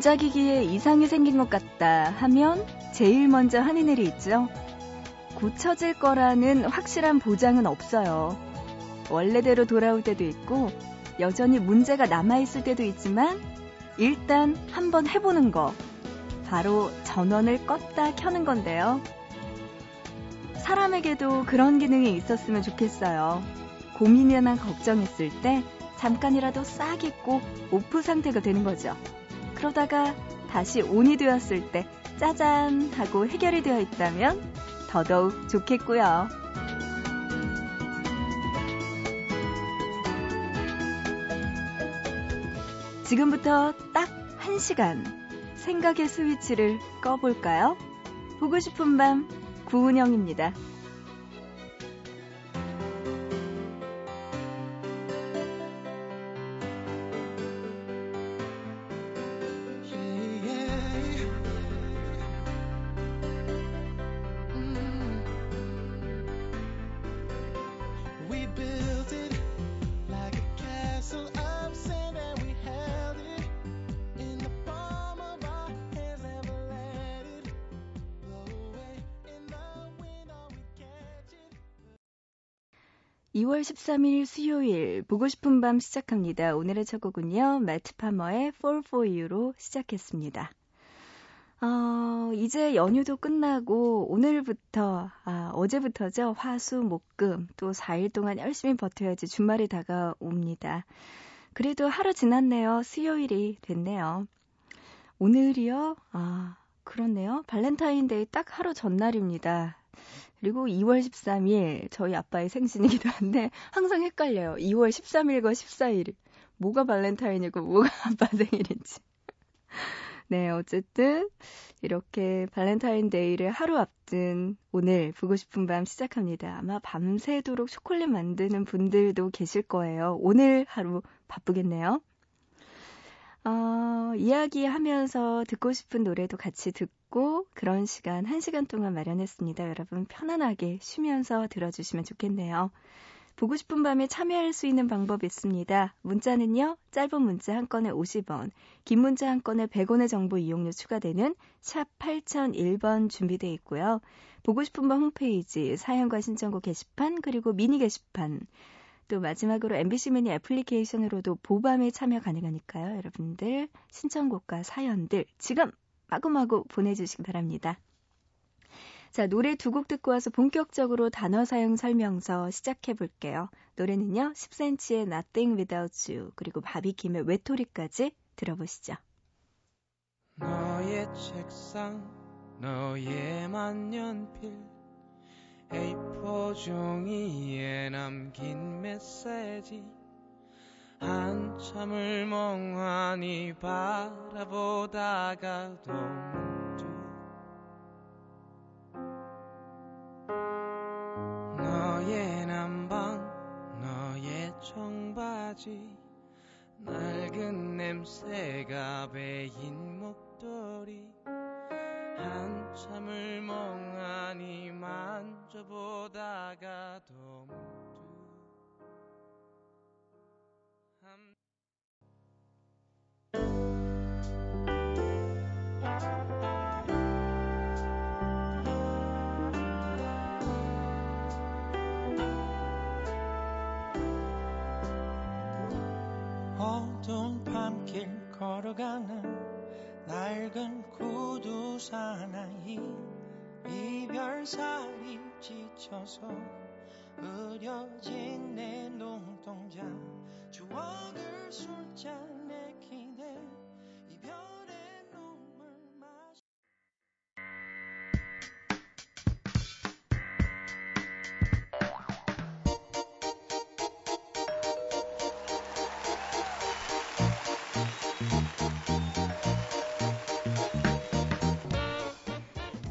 전자기기에 이상이 생긴 것 같다 하면 제일 먼저 하는 일이 있죠. 고쳐질 거라는 확실한 보장은 없어요. 원래대로 돌아올 때도 있고, 여전히 문제가 남아있을 때도 있지만, 일단 한번 해보는 거. 바로 전원을 껐다 켜는 건데요. 사람에게도 그런 기능이 있었으면 좋겠어요. 고민이나 걱정했을 때 잠깐이라도 싹 잊고 오프 상태가 되는 거죠. 그러다가 다시 온이 되었을 때 짜잔 하고 해결이 되어 있다면 더더욱 좋겠고요. 지금부터 딱 한시간 생각의 스위치를 꺼볼까요? 보고 싶은 밤 구은영입니다. 2월 13일 수요일 보고 싶은 밤 시작합니다. 오늘의 첫 곡은요. 매트 파머의 Fall For You로 시작했습니다. 어, 이제 연휴도 끝나고 오늘부터 아, 어제부터죠. 화수 목금 또 4일 동안 열심히 버텨야지 주말이 다가옵니다. 그래도 하루 지났네요. 수요일이 됐네요. 오늘이요? 아, 그렇네요. 발렌타인데이 딱 하루 전날입니다. 그리고 2월 13일 저희 아빠의 생신이기도 한데 항상 헷갈려요. 2월 13일과 14일. 뭐가 발렌타인이고 뭐가 아빠 생일인지. 네, 어쨌든 이렇게 발렌타인데이를 하루 앞둔 오늘 보고 싶은 밤 시작합니다. 아마 밤새도록 초콜릿 만드는 분들도 계실 거예요. 오늘 하루 바쁘겠네요. 어, 이야기하면서 듣고 싶은 노래도 같이 듣고 그런 시간 1시간 동안 마련했습니다. 여러분 편안하게 쉬면서 들어주시면 좋겠네요. 보고 싶은 밤에 참여할 수 있는 방법 있습니다. 문자는요. 짧은 문자 한 건에 50원, 긴 문자 한 건에 100원의 정보 이용료 추가되는 샵 8001번 준비되어 있고요. 보고 싶은 밤 홈페이지 사연과 신청곡 게시판 그리고 미니 게시판 또 마지막으로 MBC 미니 애플리케이션으로도 보밤에 참여 가능하니까요. 여러분들 신청곡과 사연들 지금 마구마구 보내주시기 바랍니다. 자, 노래 두 곡 듣고 와서 본격적으로 단어 사용 설명서 시작해 볼게요. 노래는요, 10cm의 Nothing Without You, 그리고 바비킴의 외톨이까지 들어보시죠. 너의 책상, 너의 만년필, A4 종이에 남긴 메시지 한참을 멍하니 바라보다가도 문득 너의 난방 너의 청바지 낡은 냄새가 배인 목도리. 한참을 걸어가는 낡은 구두 사나이 이별살이 지쳐서 흐려진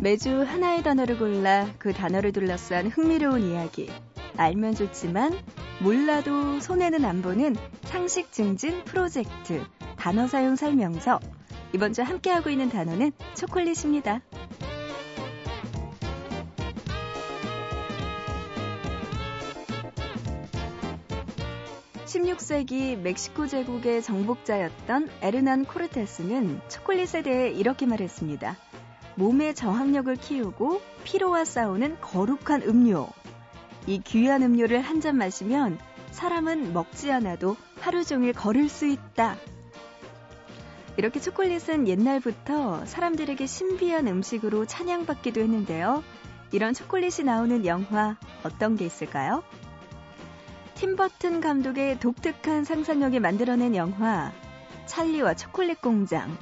매주 하나의 단어를 골라 그 단어를 둘러싼 흥미로운 이야기. 알면 좋지만 몰라도 손해는 안 보는 상식 증진 프로젝트 단어 사용 설명서. 이번 주 함께하고 있는 단어는 초콜릿입니다. 16세기 멕시코 제국의 정복자였던 에르난 코르테스는 초콜릿에 대해 이렇게 말했습니다. 몸의 저항력을 키우고 피로와 싸우는 거룩한 음료. 이 귀한 음료를 한 잔 마시면 사람은 먹지 않아도 하루 종일 걸을 수 있다. 이렇게 초콜릿은 옛날부터 사람들에게 신비한 음식으로 찬양받기도 했는데요. 이런 초콜릿이 나오는 영화 어떤 게 있을까요? 팀버튼 감독의 독특한 상상력이 만들어낸 영화 찰리와 초콜릿 공장.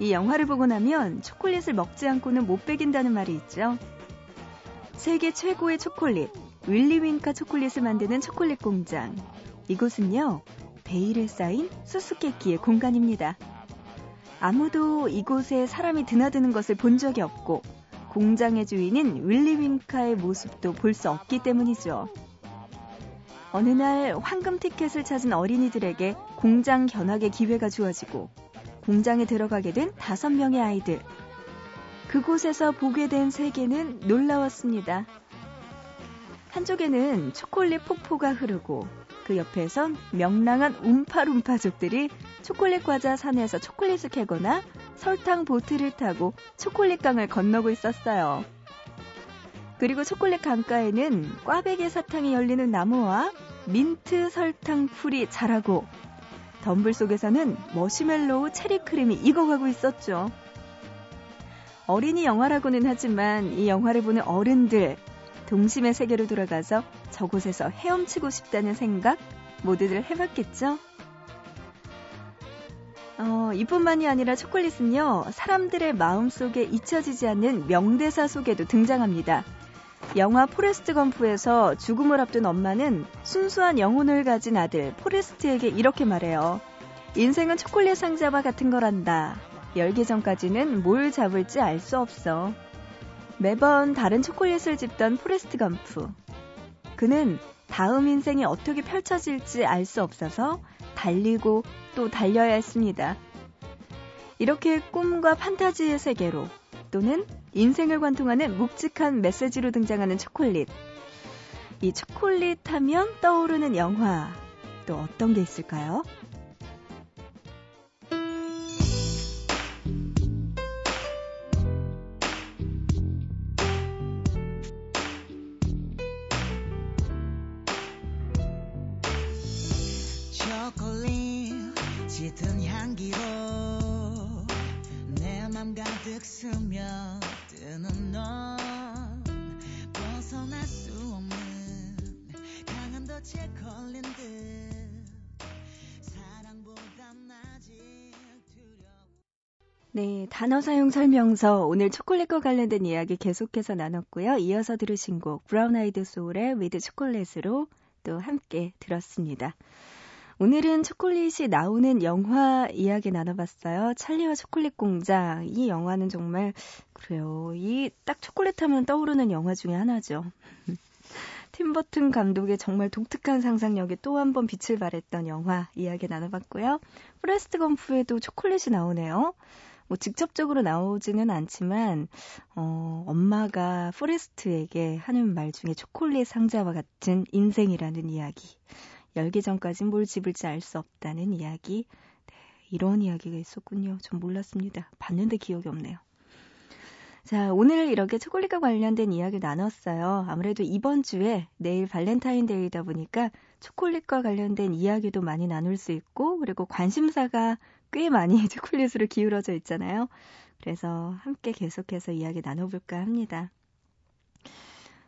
이 영화를 보고 나면 초콜릿을 먹지 않고는 못 베긴다는 말이 있죠. 세계 최고의 초콜릿, 윌리 윈카 초콜릿을 만드는 초콜릿 공장. 이곳은요, 베일에 쌓인 수수께끼의 공간입니다. 아무도 이곳에 사람이 드나드는 것을 본 적이 없고, 공장의 주인인 윌리 윈카의 모습도 볼 수 없기 때문이죠. 어느 날 황금 티켓을 찾은 어린이들에게 공장 견학의 기회가 주어지고 공장에 들어가게 된 다섯 명의 아이들. 그곳에서 보게 된 세계는 놀라웠습니다. 한쪽에는 초콜릿 폭포가 흐르고 그 옆에선 명랑한 움파룸파족들이 초콜릿 과자 산에서 초콜릿을 캐거나 설탕 보트를 타고 초콜릿 강을 건너고 있었어요. 그리고 초콜릿 강가에는 꽈배기 사탕이 열리는 나무와 민트 설탕 풀이 자라고 덤불 속에서는 머시멜로우 체리 크림이 익어가고 있었죠. 어린이 영화라고는 하지만 이 영화를 보는 어른들 동심의 세계로 돌아가서 저곳에서 헤엄치고 싶다는 생각 모두들 해봤겠죠? 어, 이뿐만이 아니라 초콜릿은요, 사람들의 마음속에 잊혀지지 않는 명대사 속에도 등장합니다. 영화 포레스트 검프에서 죽음을 앞둔 엄마는 순수한 영혼을 가진 아들 포레스트에게 이렇게 말해요. 인생은 초콜릿 상자와 같은 거란다. 열기 전까지는 뭘 잡을지 알 수 없어. 매번 다른 초콜릿을 집던 포레스트 검프. 그는 다음 인생이 어떻게 펼쳐질지 알 수 없어서 달리고 또 달려야 했습니다. 이렇게 꿈과 판타지의 세계로 또는 인생을 관통하는 묵직한 메시지로 등장하는 초콜릿. 이 초콜릿 하면 떠오르는 영화 또 어떤 게 있을까요? 단어 사용 설명서 오늘 초콜릿과 관련된 이야기 계속해서 나눴고요. 이어서 들으신 곡 브라운 아이드 소울의 With Chocolate으로 또 함께 들었습니다. 오늘은 초콜릿이 나오는 영화 이야기 나눠봤어요. 찰리와 초콜릿 공장. 이 영화는 정말, 그래요. 이 딱 초콜릿 하면 떠오르는 영화 중에 하나죠. 팀버튼 감독의 정말 독특한 상상력에 또 한 번 빛을 발했던 영화 이야기 나눠봤고요. 포레스트 검프에도 초콜릿이 나오네요. 뭐 직접적으로 나오지는 않지만 어, 엄마가 포레스트에게 하는 말 중에 초콜릿 상자와 같은 인생이라는 이야기. 열기 전까진 뭘 집을지 알 수 없다는 이야기. 네, 이런 이야기가 있었군요. 전 몰랐습니다. 봤는데 기억이 없네요. 자, 오늘 이렇게 초콜릿과 관련된 이야기 나눴어요. 아무래도 이번 주에 내일 발렌타인데이다 보니까 초콜릿과 관련된 이야기도 많이 나눌 수 있고, 그리고 관심사가 꽤 많이 초콜릿으로 기울어져 있잖아요. 그래서 함께 계속해서 이야기 나눠볼까 합니다.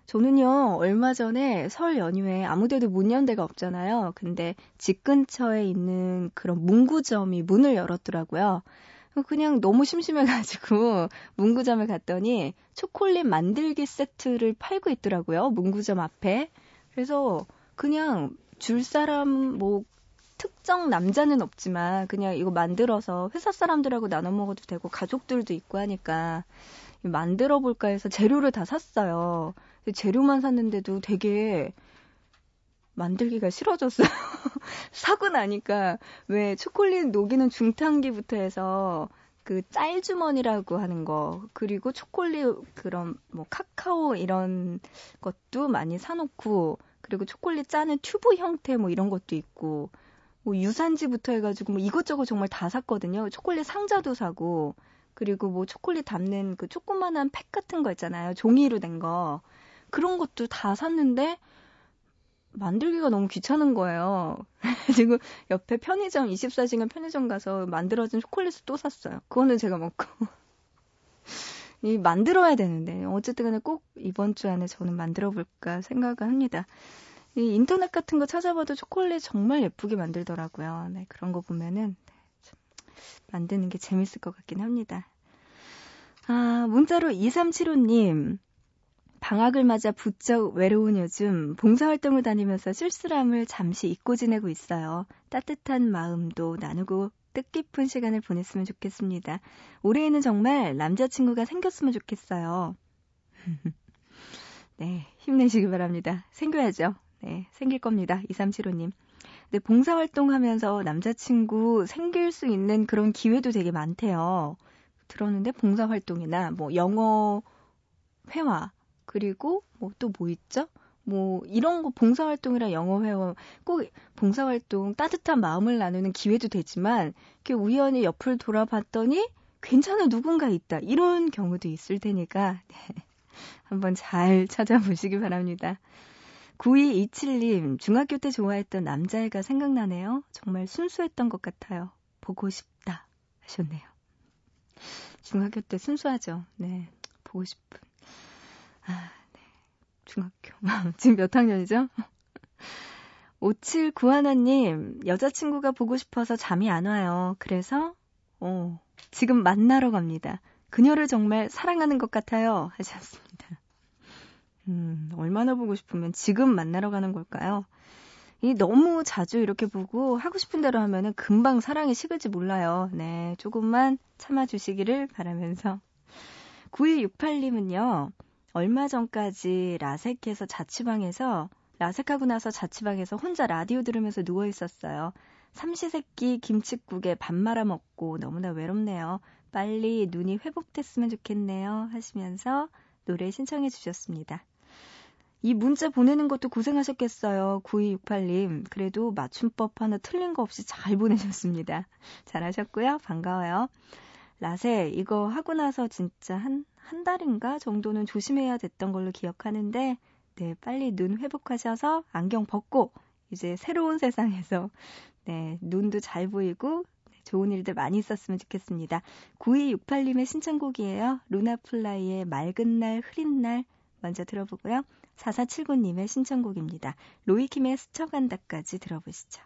저는요, 얼마 전에 설 연휴에 아무 데도 문 연 데가 없잖아요. 근데 집 근처에 있는 그런 문구점이 문을 열었더라고요. 그냥 너무 심심해가지고 문구점을 갔더니 초콜릿 만들기 세트를 팔고 있더라고요. 문구점 앞에. 그래서 그냥 줄 사람 뭐 특정 남자는 없지만 그냥 이거 만들어서 회사 사람들하고 나눠 먹어도 되고 가족들도 있고 하니까 만들어 볼까 해서 재료를 다 샀어요. 재료만 샀는데도 되게 만들기가 싫어졌어요. 사고 나니까 왜 초콜릿 녹이는 중탕기부터 해서 그 짤주머니라고 하는 거 그리고 초콜릿 그런 뭐 카카오 이런 것도 많이 사놓고 그리고 초콜릿 짜는 튜브 형태 뭐 이런 것도 있고 뭐 유산지부터 해가지고 뭐 이것저것 정말 다 샀거든요. 초콜릿 상자도 사고 그리고 뭐 초콜릿 담는 그 조그만한 팩 같은 거 있잖아요. 종이로 된 거. 그런 것도 다 샀는데 만들기가 너무 귀찮은 거예요. 지금 옆에 편의점 24시간 편의점 가서 만들어진 초콜릿을 또 샀어요. 그거는 제가 먹고 이 만들어야 되는데 어쨌든 간에 꼭 이번 주 안에 저는 만들어 볼까 생각을 합니다. 이 인터넷 같은 거 찾아봐도 초콜릿 정말 예쁘게 만들더라고요. 네, 그런 거 보면은 네, 만드는 게 재밌을 것 같긴 합니다. 아, 문자로 2375님. 방학을 맞아 부쩍 외로운 요즘 봉사활동을 다니면서 쓸쓸함을 잠시 잊고 지내고 있어요. 따뜻한 마음도 나누고 뜻깊은 시간을 보냈으면 좋겠습니다. 올해에는 정말 남자친구가 생겼으면 좋겠어요. 네, 힘내시기 바랍니다. 생겨야죠. 네, 생길 겁니다. 2375님. 네, 봉사활동 하면서 남자친구 생길 수 있는 그런 기회도 되게 많대요. 들었는데 봉사활동이나 뭐 영어 회화, 그리고 뭐 또뭐 뭐 있죠? 뭐 이런 거 봉사활동이랑 영어 회화 꼭 봉사활동 따뜻한 마음을 나누는 기회도 되지만 이렇게 우연히 옆을 돌아봤더니 괜찮은 누군가 있다 이런 경우도 있을 테니까 네. 한번 잘 찾아보시기 바랍니다. 9227님 중학교 때 좋아했던 남자애가 생각나네요. 정말 순수했던 것 같아요. 보고 싶다 하셨네요. 중학교 때 순수하죠. 네 보고 싶은 아, 네. 중학교. 지금 몇 학년이죠? 5791님, 여자친구가 보고 싶어서 잠이 안 와요. 그래서, 어, 지금 만나러 갑니다. 그녀를 정말 사랑하는 것 같아요. 하셨습니다. 음, 얼마나 보고 싶으면 지금 만나러 가는 걸까요? 이 너무 자주 이렇게 보고 하고 싶은 대로 하면은 금방 사랑이 식을지 몰라요. 네, 조금만 참아주시기를 바라면서. 9268님은요, 얼마 전까지 라섹해서 자취방에서 라섹하고 나서 자취방에서 혼자 라디오 들으면서 누워 있었어요. 삼시세끼 김치국에 밥 말아 먹고 너무나 외롭네요. 빨리 눈이 회복됐으면 좋겠네요. 하시면서 노래 신청해 주셨습니다. 이 문자 보내는 것도 고생하셨겠어요. 9268님. 그래도 맞춤법 하나 틀린 거 없이 잘 보내셨습니다. 잘하셨고요. 반가워요. 라세, 이거 하고 나서 진짜 한, 한 달인가 정도는 조심해야 됐던 걸로 기억하는데, 네, 빨리 눈 회복하셔서 안경 벗고, 이제 새로운 세상에서, 네, 눈도 잘 보이고, 네, 좋은 일들 많이 있었으면 좋겠습니다. 9268님의 신청곡이에요. 루나플라이의 맑은 날, 흐린 날, 먼저 들어보고요. 4479님의 신청곡입니다. 로이킴의 스쳐간다까지 들어보시죠.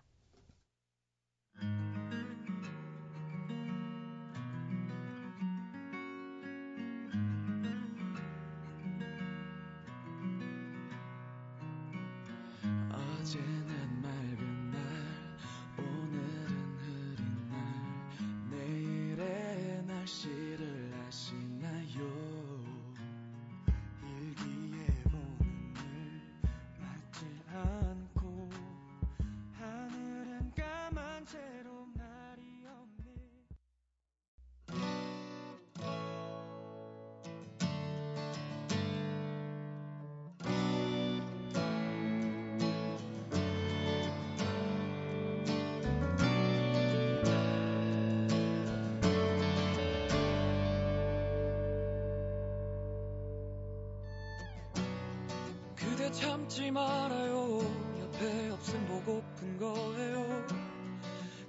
참지 말아요. 옆에 없음 보고픈 거예요.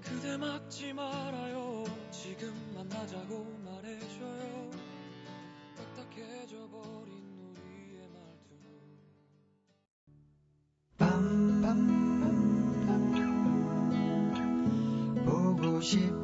그대 막지 말아요. 지금 만나자고 말해줘요. 딱딱해져 버린 우리의 말투. 밤밤 보고 싶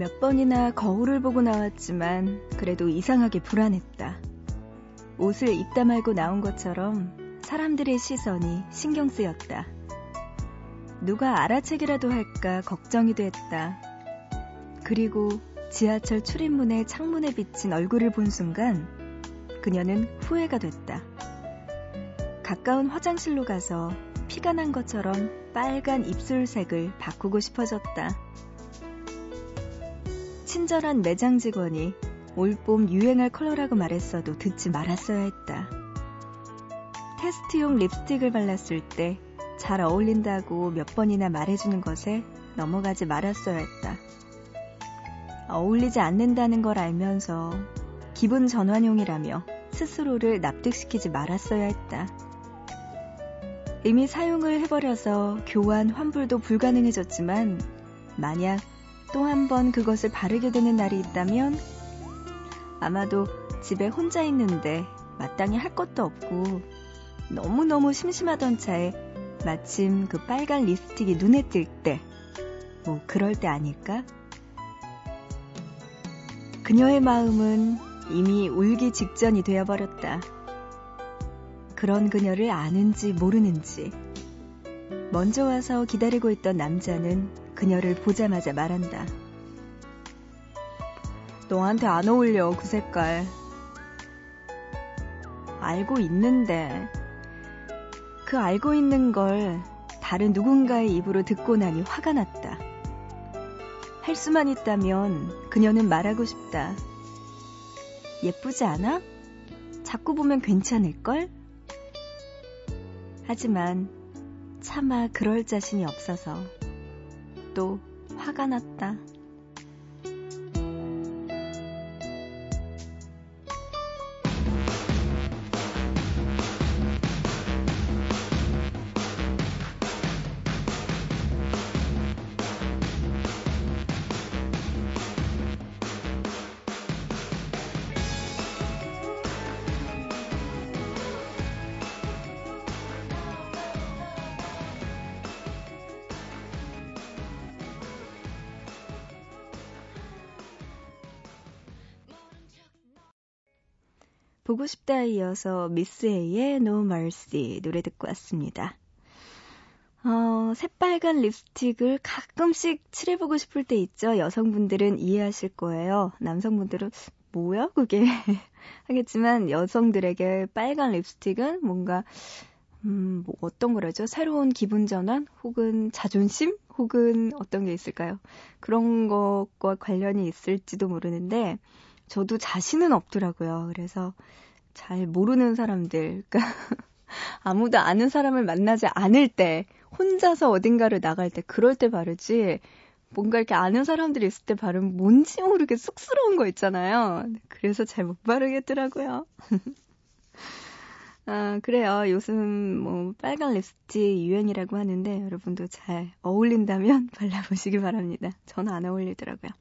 몇 번이나 거울을 보고 나왔지만 그래도 이상하게 불안했다. 옷을 입다 말고 나온 것처럼 사람들의 시선이 신경 쓰였다. 누가 알아채기라도 할까 걱정이 됐다. 그리고 지하철 출입문의 창문에 비친 얼굴을 본 순간 그녀는 후회가 됐다. 가까운 화장실로 가서 피가 난 것처럼 빨간 입술색을 바꾸고 싶어졌다. 친절한 매장 직원이 올봄 유행할 컬러라고 말했어도 듣지 말았어야 했다. 테스트용 립스틱을 발랐을 때 잘 어울린다고 몇 번이나 말해주는 것에 넘어가지 말았어야 했다. 어울리지 않는다는 걸 알면서 기분 전환용이라며 스스로를 납득시키지 말았어야 했다. 이미 사용을 해버려서 교환 환불도 불가능해졌지만 만약 또 한 번 그것을 바르게 되는 날이 있다면 아마도 집에 혼자 있는데 마땅히 할 것도 없고 너무너무 심심하던 차에 마침 그 빨간 립스틱이 눈에 띌 때, 뭐 그럴 때 아닐까? 그녀의 마음은 이미 울기 직전이 되어버렸다. 그런 그녀를 아는지 모르는지, 먼저 와서 기다리고 있던 남자는 그녀를 보자마자 말한다. 너한테 안 어울려, 그 색깔. 알고 있는데, 그 알고 있는 걸 다른 누군가의 입으로 듣고 나니 화가 났다. 할 수만 있다면 그녀는 말하고 싶다. 예쁘지 않아? 자꾸 보면 괜찮을걸? 하지만 차마 그럴 자신이 없어서 또 화가 났다. 보고 싶다 이어서 미스 A의 No Mercy 노래 듣고 왔습니다. 어, 새빨간 립스틱을 가끔씩 칠해보고 싶을 때 있죠. 여성분들은 이해하실 거예요. 남성분들은 뭐야 그게 하겠지만 여성들에게 빨간 립스틱은 뭔가 음, 뭐 어떤 거라죠? 새로운 기분 전환 혹은 자존심 혹은 어떤 게 있을까요? 그런 것과 관련이 있을지도 모르는데 저도 자신은 없더라고요. 그래서 잘 모르는 사람들, 그러니까 아무도 아는 사람을 만나지 않을 때, 혼자서 어딘가를 나갈 때, 그럴 때 바르지, 뭔가 이렇게 아는 사람들이 있을 때 바르면 뭔지 모르게 쑥스러운 거 있잖아요. 그래서 잘 못 바르겠더라고요. 아, 그래요. 요즘 뭐 빨간 립스틱 유행이라고 하는데 여러분도 잘 어울린다면 발라보시기 바랍니다. 저는 안 어울리더라고요.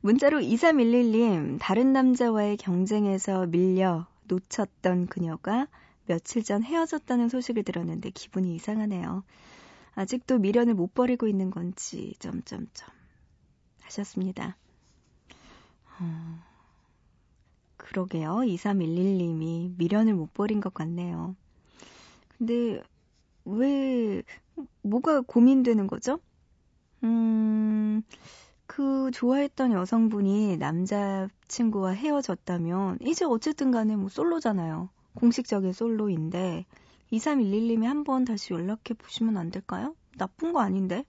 문자로 2311님, 다른 남자와의 경쟁에서 밀려 놓쳤던 그녀가 며칠 전 헤어졌다는 소식을 들었는데 기분이 이상하네요. 아직도 미련을 못 버리고 있는 건지, 점점점. 하셨습니다. 어, 그러게요. 2311님이 미련을 못 버린 것 같네요. 근데, 왜, 뭐가 고민되는 거죠? 음, 그 좋아했던 여성분이 남자친구와 헤어졌다면 이제 어쨌든 간에 뭐 솔로잖아요. 공식적인 솔로인데 2311님이 한번 다시 연락해 보시면 안 될까요? 나쁜 거 아닌데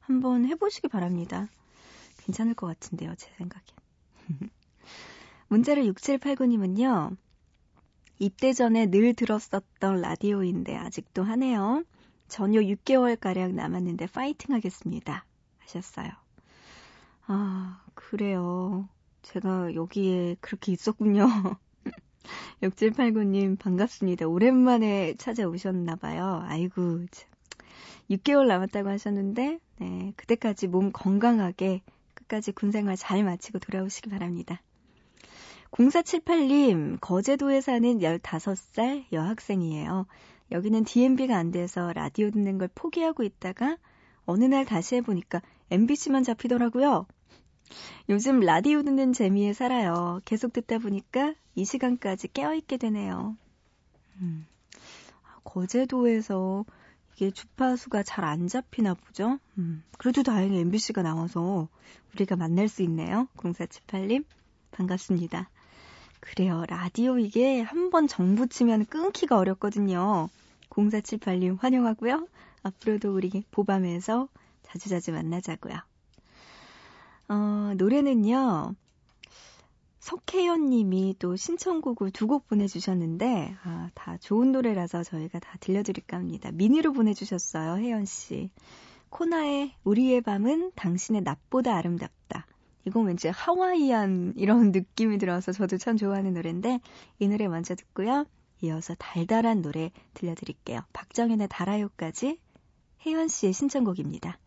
한번 해보시기 바랍니다. 괜찮을 것 같은데요, 제 생각엔. 문자를 6789님은요. 입대 전에 늘 들었었던 라디오인데 아직도 하네요. 전혀 6개월가량 남았는데 파이팅 하겠습니다. 하셨어요. 아, 그래요. 제가 여기에 그렇게 있었군요. 6789님, 반갑습니다. 오랜만에 찾아오셨나봐요. 아이고, 참. 6개월 남았다고 하셨는데, 네, 그때까지 몸 건강하게 끝까지 군생활 잘 마치고 돌아오시기 바랍니다. 0478님, 거제도에 사는 15살 여학생이에요. 여기는 DMB가 안 돼서 라디오 듣는 걸 포기하고 있다가 어느 날 다시 해보니까 MBC만 잡히더라고요. 요즘 라디오 듣는 재미에 살아요. 계속 듣다 보니까 이 시간까지 깨어있게 되네요. 음, 거제도에서 이게 주파수가 잘 안 잡히나 보죠? 음, 그래도 다행히 MBC가 나와서 우리가 만날 수 있네요. 0478님, 반갑습니다. 그래요. 라디오 이게 한 번 정부 치면 끊기가 어렵거든요. 0478님 환영하고요. 앞으로도 우리 보밤에서 자주자주 만나자고요. 어, 노래는요. 석혜연 님이 또 신청곡을 두 곡 보내주셨는데, 아, 다 좋은 노래라서 저희가 다 들려드릴까 합니다. 미니로 보내주셨어요, 혜연 씨. 코나의 우리의 밤은 당신의 낮보다 아름답다. 이건 왠지 하와이안 이런 느낌이 들어서 저도 참 좋아하는 노래인데, 이 노래 먼저 듣고요. 이어서 달달한 노래 들려드릴게요. 박정현의 달아요까지 혜연 씨의 신청곡입니다.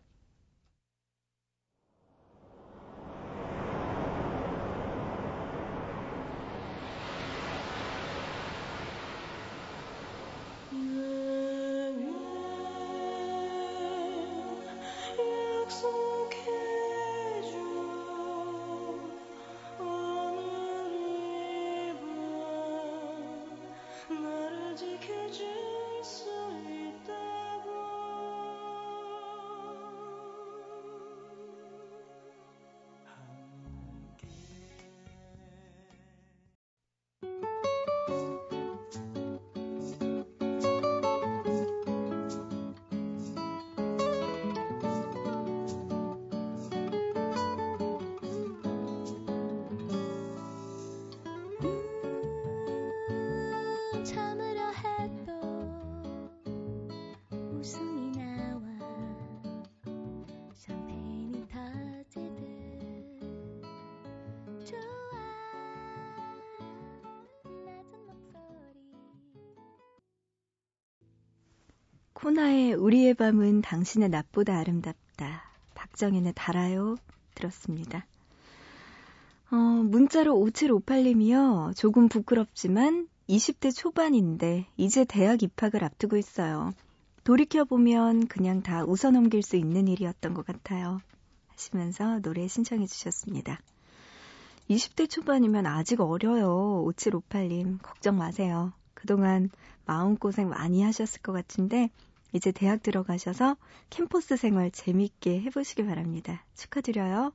코나의 우리의 밤은 당신의 낮보다 아름답다. 박정현의 달아요. 들었습니다. 어, 문자로 5758님이요. 조금 부끄럽지만 20대 초반인데 이제 대학 입학을 앞두고 있어요. 돌이켜보면 그냥 다 웃어넘길 수 있는 일이었던 것 같아요. 하시면서 노래 신청해 주셨습니다. 20대 초반이면 아직 어려요. 5758님. 걱정 마세요. 그동안 마음고생 많이 하셨을 것 같은데 이제 대학 들어가셔서 캠퍼스 생활 재밌게 해보시기 바랍니다. 축하드려요.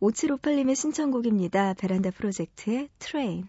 5758님의 신청곡입니다. 베란다 프로젝트의 Train.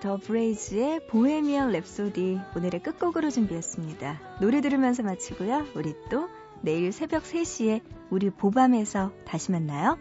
더 브레이즈의 보헤미안 랩소디 오늘의 끝곡으로 준비했습니다. 노래 들으면서 마치고요. 우리 또 내일 새벽 3시에 우리 보밤에서 다시 만나요.